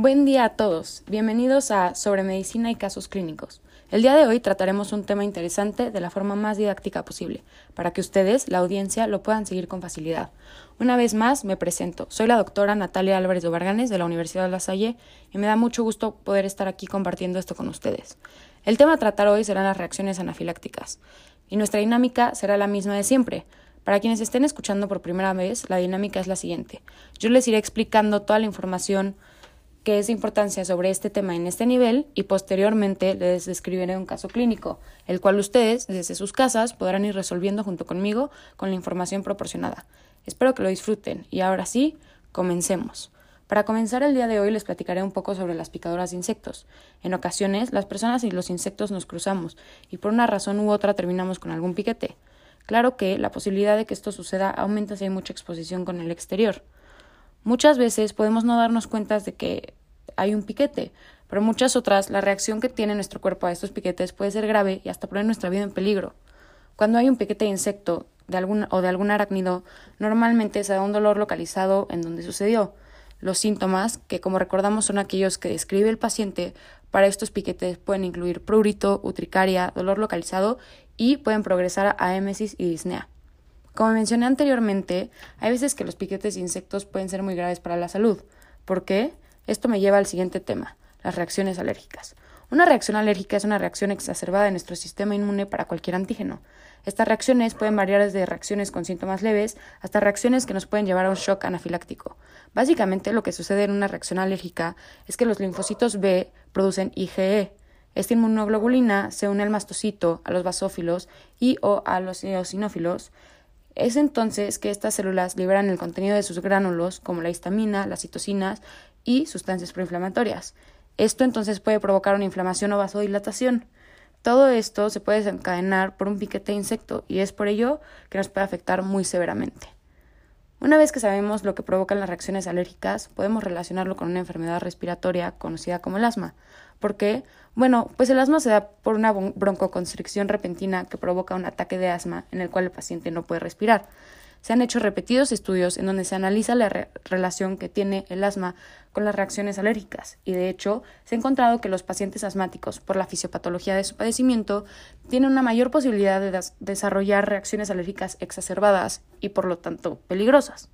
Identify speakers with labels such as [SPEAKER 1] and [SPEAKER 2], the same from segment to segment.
[SPEAKER 1] Buen día a todos. Bienvenidos a Sobre Medicina y Casos Clínicos. El día de hoy trataremos un tema interesante de la forma más didáctica posible, para que ustedes, la audiencia, lo puedan seguir con facilidad. Una vez más, me presento. Soy la doctora Natalia Álvarez de Varganes de la Universidad de La Salle y me da mucho gusto poder estar aquí compartiendo esto con ustedes. El tema a tratar hoy serán las reacciones anafilácticas y nuestra dinámica será la misma de siempre. Para quienes estén escuchando por primera vez, la dinámica es la siguiente. Yo les iré explicando toda la información que es de importancia sobre este tema en este nivel y posteriormente les describiré un caso clínico, el cual ustedes desde sus casas podrán ir resolviendo junto conmigo con la información proporcionada. Espero que lo disfruten y ahora sí, comencemos. Para comenzar el día de hoy les platicaré un poco sobre las picaduras de insectos. En ocasiones las personas y los insectos nos cruzamos y por una razón u otra terminamos con algún piquete. Claro que la posibilidad de que esto suceda aumenta si hay mucha exposición con el exterior. Muchas veces podemos no darnos cuenta de que hay un piquete, pero muchas otras la reacción que tiene nuestro cuerpo a estos piquetes puede ser grave y hasta poner nuestra vida en peligro. Cuando hay un piquete de insecto de algún, o de algún arácnido, normalmente se da un dolor localizado en donde sucedió. Los síntomas, que como recordamos son aquellos que describe el paciente, para estos piquetes pueden incluir prurito, utricaria, dolor localizado y pueden progresar a émesis y disnea. Como mencioné anteriormente, hay veces que los piquetes de insectos pueden ser muy graves para la salud. ¿Por qué? Esto me lleva al siguiente tema, las reacciones alérgicas. Una reacción alérgica es una reacción exacerbada de nuestro sistema inmune para cualquier antígeno. Estas reacciones pueden variar desde reacciones con síntomas leves hasta reacciones que nos pueden llevar a un shock anafiláctico. Básicamente lo que sucede en una reacción alérgica es que los linfocitos B producen IgE. Esta inmunoglobulina se une al mastocito, a los basófilos y o a los eosinófilos. Es entonces que estas células liberan el contenido de sus gránulos, como la histamina, las citocinas y sustancias proinflamatorias. Esto entonces puede provocar una inflamación o vasodilatación. Todo esto se puede desencadenar por un piquete de insecto y es por ello que nos puede afectar muy severamente. Una vez que sabemos lo que provocan las reacciones alérgicas, podemos relacionarlo con una enfermedad respiratoria conocida como el asma. ¿Por qué? Bueno, pues el asma se da por una broncoconstricción repentina que provoca un ataque de asma en el cual el paciente no puede respirar. Se han hecho repetidos estudios en donde se analiza la relación que tiene el asma con las reacciones alérgicas y de hecho se ha encontrado que los pacientes asmáticos, por la fisiopatología de su padecimiento, tienen una mayor posibilidad de desarrollar reacciones alérgicas exacerbadas y por lo tanto peligrosas.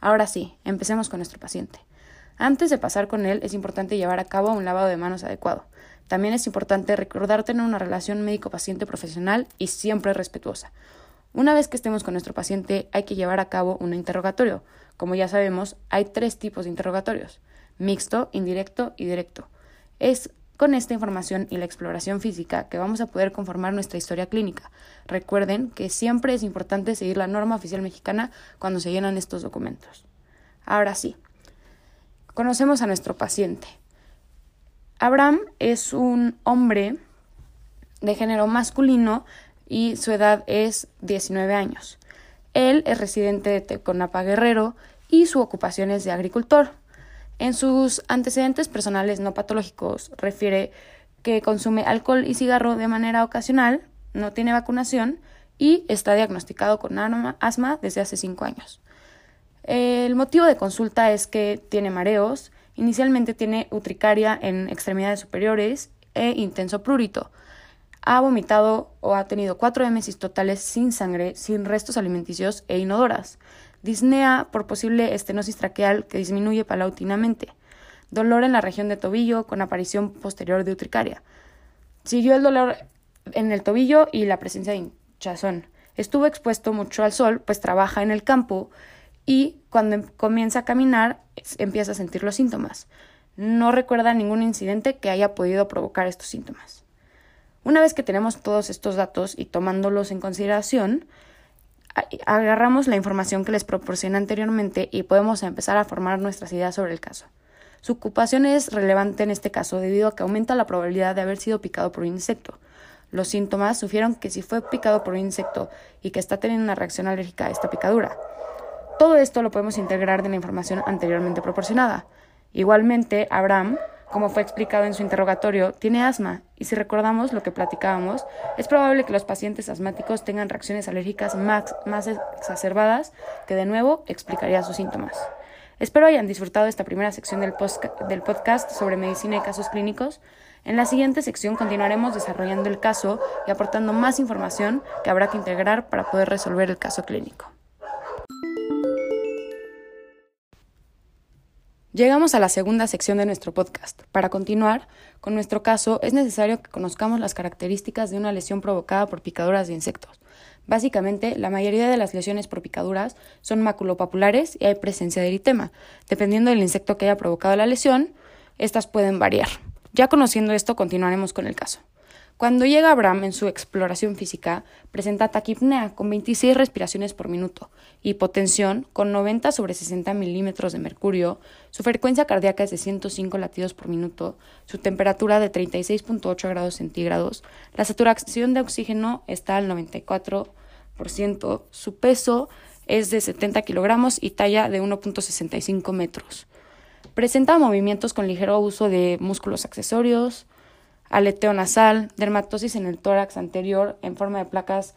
[SPEAKER 1] Ahora sí, empecemos con nuestro paciente. Antes de pasar con él es importante llevar a cabo un lavado de manos adecuado. También es importante recordar tener una relación médico-paciente profesional y siempre respetuosa. Una vez que estemos con nuestro paciente hay que llevar a cabo un interrogatorio. Como ya sabemos, hay tres tipos de interrogatorios, mixto, indirecto y directo. Es con esta información y la exploración física que vamos a poder conformar nuestra historia clínica. Recuerden que siempre es importante seguir la norma oficial mexicana cuando se llenan estos documentos. Ahora sí, conocemos a nuestro paciente. Abraham es un hombre de género masculino y su edad es 19 años. Él es residente de Teconapa Guerrero y su ocupación es de agricultor. En sus antecedentes personales no patológicos refiere que consume alcohol y cigarro de manera ocasional, no tiene vacunación y está diagnosticado con asma desde hace 5 años. El motivo de consulta es que tiene mareos, inicialmente tiene utricaria en extremidades superiores e intenso prurito ha vomitado o ha tenido cuatro émesis totales sin sangre, sin restos alimenticios e inodoras. Disnea por posible estenosis traqueal que disminuye palautinamente. Dolor en la región de tobillo con aparición posterior de utricaria. Siguió el dolor en el tobillo y la presencia de hinchazón. Estuvo expuesto mucho al sol, pues trabaja en el campo y cuando em, comienza a caminar empieza a sentir los síntomas. No recuerda ningún incidente que haya podido provocar estos síntomas. Una vez que tenemos todos estos datos y tomándolos en consideración, agarramos la información que les proporcioné anteriormente y podemos empezar a formar nuestras ideas sobre el caso. Su ocupación es relevante en este caso debido a que aumenta la probabilidad de haber sido picado por un insecto. Los síntomas sugieren que si fue picado por un insecto y que está teniendo una reacción alérgica a esta picadura. Todo esto lo podemos integrar de la información anteriormente proporcionada. Igualmente, Abraham como fue explicado en su interrogatorio, tiene asma y si recordamos lo que platicábamos, es probable que los pacientes asmáticos tengan reacciones alérgicas más, exacerbadas, que de nuevo explicaría sus síntomas. Espero hayan disfrutado esta primera sección del, podcast sobre medicina y casos clínicos. En la siguiente sección continuaremos desarrollando el caso y aportando más información que habrá que integrar para poder resolver el caso clínico. Llegamos a la segunda sección de nuestro podcast. Para continuar con nuestro caso, es necesario que conozcamos las características de una lesión provocada por picaduras de insectos. Básicamente, la mayoría de las lesiones por picaduras son maculopapulares y hay presencia de eritema. Dependiendo del insecto que haya provocado la lesión, estas pueden variar. Ya conociendo esto, continuaremos con el caso. Cuando llega Abraham en su exploración física, presenta taquipnea con 26 respiraciones por minuto, hipotensión con 90 sobre 60 milímetros de mercurio, su frecuencia cardíaca es de 105 latidos por minuto, su temperatura de 36.8 grados centígrados, la saturación de oxígeno está al 94%, su peso es de 70 kilogramos y talla de 1.65 metros. Presenta movimientos con ligero uso de músculos accesorios, aleteo nasal, dermatosis en el tórax anterior en forma de placas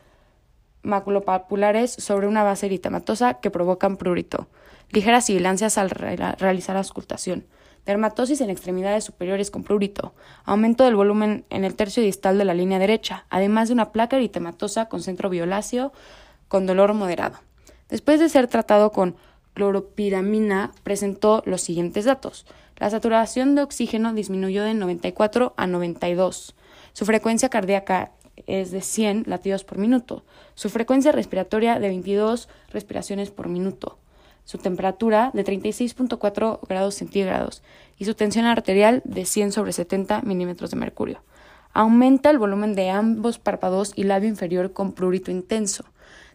[SPEAKER 1] maculopapulares sobre una base eritematosa que provocan prurito, ligeras sibilancias al realizar auscultación, dermatosis en extremidades superiores con prurito, aumento del volumen en el tercio distal de la línea derecha, además de una placa eritematosa con centro violáceo con dolor moderado. Después de ser tratado con cloropiramina, presentó los siguientes datos. La saturación de oxígeno disminuyó de 94 a 92. Su frecuencia cardíaca es de 100 latidos por minuto. Su frecuencia respiratoria de 22 respiraciones por minuto. Su temperatura de 36.4 grados centígrados y su tensión arterial de 100 sobre 70 milímetros de mercurio. Aumenta el volumen de ambos párpados y labio inferior con prurito intenso.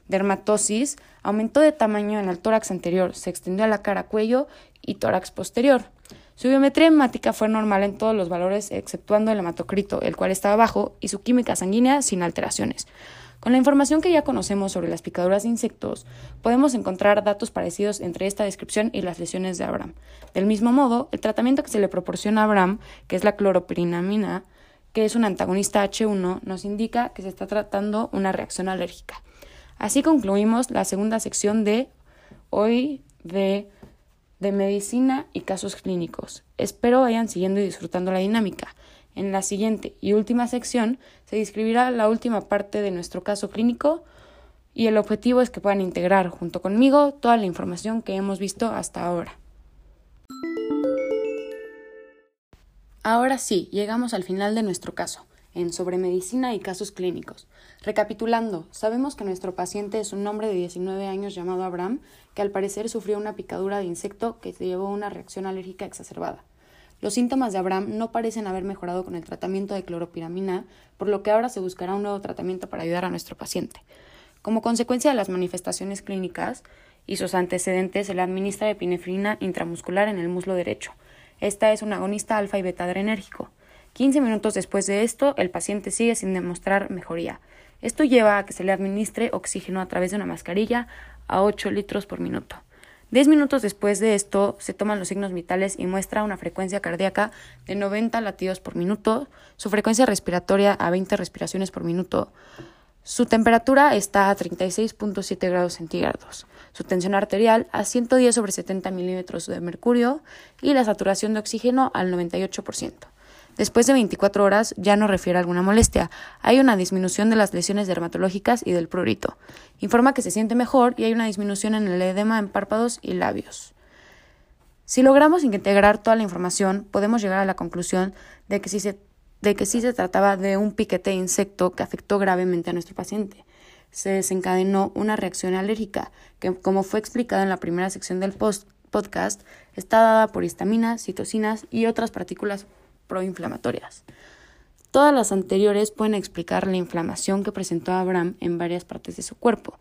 [SPEAKER 1] Dermatosis aumentó de tamaño en el tórax anterior, se extendió a la cara, cuello y tórax posterior. Su biometría hemática fue normal en todos los valores exceptuando el hematocrito, el cual estaba bajo, y su química sanguínea sin alteraciones. Con la información que ya conocemos sobre las picaduras de insectos, podemos encontrar datos parecidos entre esta descripción y las lesiones de Abraham. Del mismo modo, el tratamiento que se le proporciona a Abraham, que es la cloropirinamina, que es un antagonista H1, nos indica que se está tratando una reacción alérgica. Así concluimos la segunda sección de hoy de de medicina y casos clínicos. Espero vayan siguiendo y disfrutando la dinámica. En la siguiente y última sección se describirá la última parte de nuestro caso clínico y el objetivo es que puedan integrar junto conmigo toda la información que hemos visto hasta ahora. Ahora sí, llegamos al final de nuestro caso en Sobre Medicina y Casos Clínicos. Recapitulando, sabemos que nuestro paciente es un hombre de 19 años llamado Abraham, que al parecer sufrió una picadura de insecto que llevó a una reacción alérgica exacerbada. Los síntomas de Abraham no parecen haber mejorado con el tratamiento de cloropiramina, por lo que ahora se buscará un nuevo tratamiento para ayudar a nuestro paciente. Como consecuencia de las manifestaciones clínicas y sus antecedentes, se le administra epinefrina intramuscular en el muslo derecho. Esta es un agonista alfa y beta adrenérgico. 15 minutos después de esto, el paciente sigue sin demostrar mejoría. Esto lleva a que se le administre oxígeno a través de una mascarilla a 8 litros por minuto. 10 minutos después de esto, se toman los signos vitales y muestra una frecuencia cardíaca de 90 latidos por minuto, su frecuencia respiratoria a 20 respiraciones por minuto, su temperatura está a 36.7 grados centígrados, su tensión arterial a 110 sobre 70 milímetros de mercurio y la saturación de oxígeno al 98%. Después de 24 horas ya no refiere alguna molestia. Hay una disminución de las lesiones dermatológicas y del prurito. Informa que se siente mejor y hay una disminución en el edema en párpados y labios. Si logramos integrar toda la información, podemos llegar a la conclusión de que sí se, de que se trataba de un piquete de insecto que afectó gravemente a nuestro paciente. Se desencadenó una reacción alérgica que, como fue explicado en la primera sección del post podcast, está dada por histaminas, citocinas y otras partículas proinflamatorias. Todas las anteriores pueden explicar la inflamación que presentó Abraham en varias partes de su cuerpo.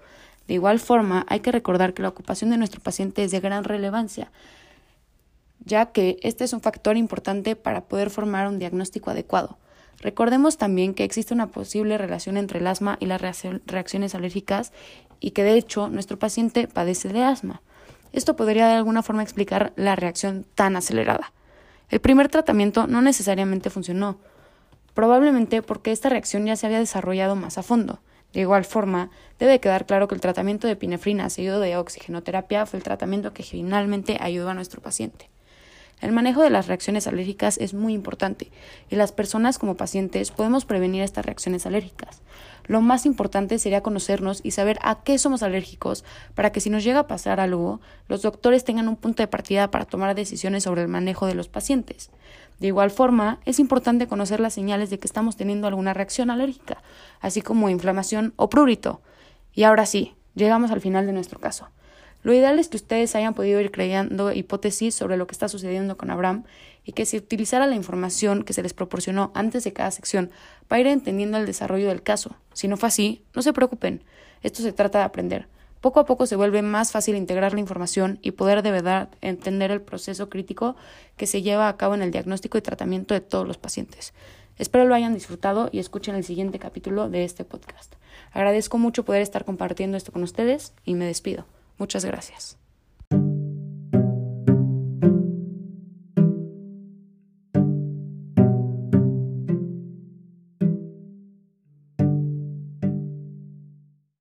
[SPEAKER 1] De igual forma, hay que recordar que la ocupación de nuestro paciente es de gran relevancia, ya que este es un factor importante para poder formar un diagnóstico adecuado. Recordemos también que existe una posible relación entre el asma y las reacciones alérgicas y que de hecho nuestro paciente padece de asma. Esto podría de alguna forma explicar la reacción tan acelerada. El primer tratamiento no necesariamente funcionó, probablemente porque esta reacción ya se había desarrollado más a fondo. De igual forma, debe quedar claro que el tratamiento de epinefrina seguido de oxigenoterapia fue el tratamiento que finalmente ayudó a nuestro paciente. El manejo de las reacciones alérgicas es muy importante y las personas como pacientes podemos prevenir estas reacciones alérgicas. Lo más importante sería conocernos y saber a qué somos alérgicos para que si nos llega a pasar algo, los doctores tengan un punto de partida para tomar decisiones sobre el manejo de los pacientes. De igual forma, es importante conocer las señales de que estamos teniendo alguna reacción alérgica, así como inflamación o prurito. Y ahora sí, llegamos al final de nuestro caso. Lo ideal es que ustedes hayan podido ir creando hipótesis sobre lo que está sucediendo con Abraham y que se utilizara la información que se les proporcionó antes de cada sección para ir entendiendo el desarrollo del caso. Si no fue así, no se preocupen. Esto se trata de aprender. Poco a poco se vuelve más fácil integrar la información y poder de verdad entender el proceso crítico que se lleva a cabo en el diagnóstico y tratamiento de todos los pacientes. Espero lo hayan disfrutado y escuchen el siguiente capítulo de este podcast. Agradezco mucho poder estar compartiendo esto con ustedes y me despido. Muchas gracias.